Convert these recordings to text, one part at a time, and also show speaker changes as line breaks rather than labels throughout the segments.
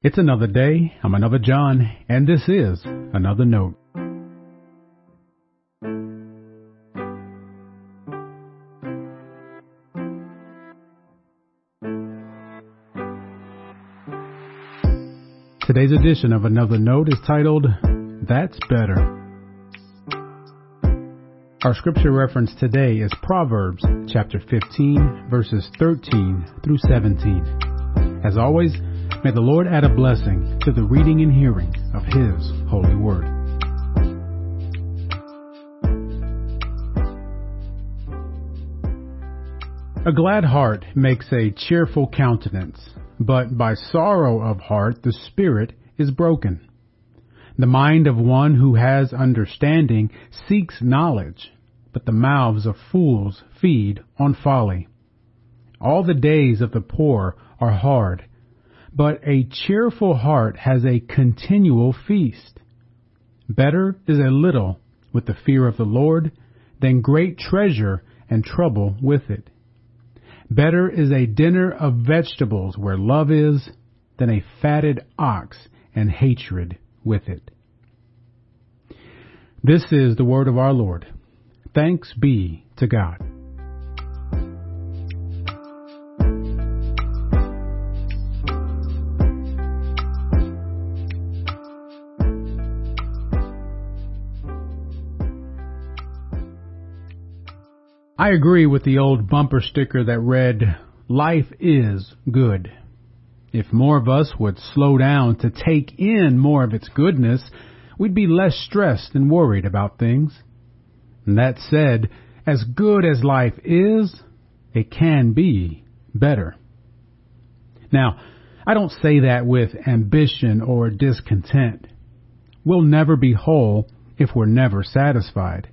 It's another day. I'm another John, and this is another note. Today's edition of Another Note is titled, That's Better. Our scripture reference today is Proverbs chapter 15 verses 13 through 17. As always, May the Lord add a blessing to the reading and hearing of His holy word. A glad heart makes a cheerful countenance, but by sorrow of heart the spirit is broken. The mind of one who has understanding seeks knowledge, but the mouths of fools feed on folly. All the days of the poor are hard, but a cheerful heart has a continual feast. Better is a little with the fear of the Lord than great treasure and trouble with it. Better is a dinner of vegetables where love is than a fatted ox and hatred with it. This is the word of our Lord. Thanks be to God. I agree with the old bumper sticker that read, Life is good. If more of us would slow down to take in more of its goodness, we'd be less stressed and worried about things. And that said, as good as life is, it can be better. Now, I don't say that with ambition or discontent. We'll never be whole if we're never satisfied.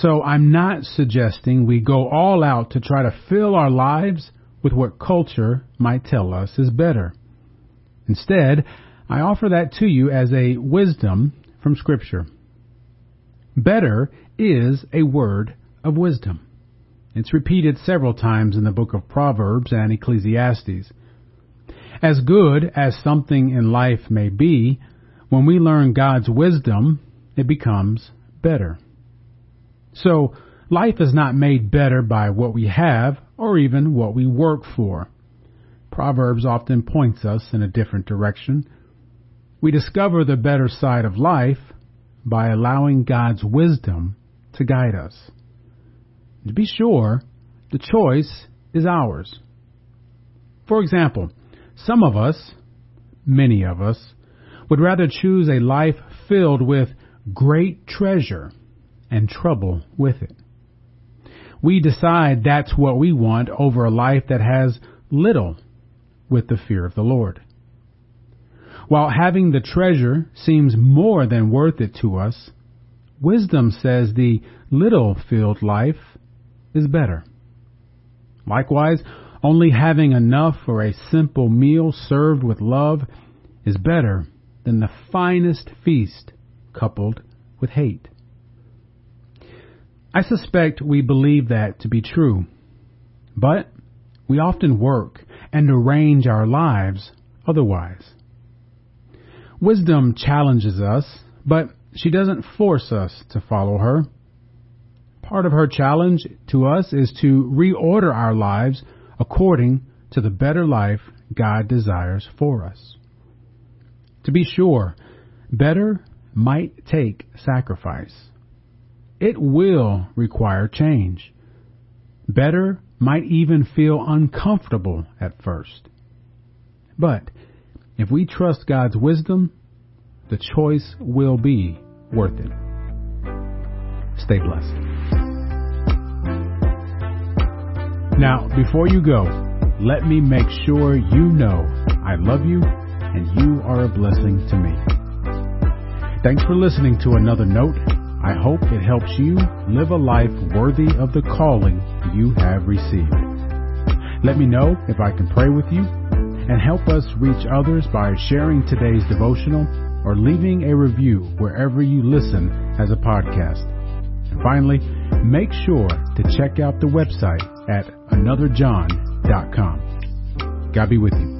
So I'm not suggesting we go all out to try to fill our lives with what culture might tell us is better. Instead, I offer that to you as a wisdom from Scripture. Better is a word of wisdom. It's repeated several times in the book of Proverbs and Ecclesiastes. As good as something in life may be, when we learn God's wisdom, it becomes better. So, life is not made better by what we have or even what we work for. Proverbs often points us in a different direction. We discover the better side of life by allowing God's wisdom to guide us. To be sure, the choice is ours. For example, some of us, many of us, would rather choose a life filled with great treasure and trouble with it. We decide that's what we want over a life that has little with the fear of the Lord. While having the treasure seems more than worth it to us, wisdom says the little filled life is better. Likewise, only having enough for a simple meal served with love is better than the finest feast coupled with hate. I suspect we believe that to be true, but we often work and arrange our lives otherwise. Wisdom challenges us, but she doesn't force us to follow her. Part of her challenge to us is to reorder our lives according to the better life God desires for us. To be sure, better might take sacrifice. It will require change. Better might even feel uncomfortable at first. But if we trust God's wisdom, the choice will be worth it. Stay blessed. Now, before you go, let me make sure you know I love you and you are a blessing to me. Thanks for listening to another note I hope it helps you live a life worthy of the calling you have received. Let me know if I can pray with you and help us reach others by sharing today's devotional or leaving a review wherever you listen as a podcast. Finally, make sure to check out the website at anotherjohn.com. God be with you.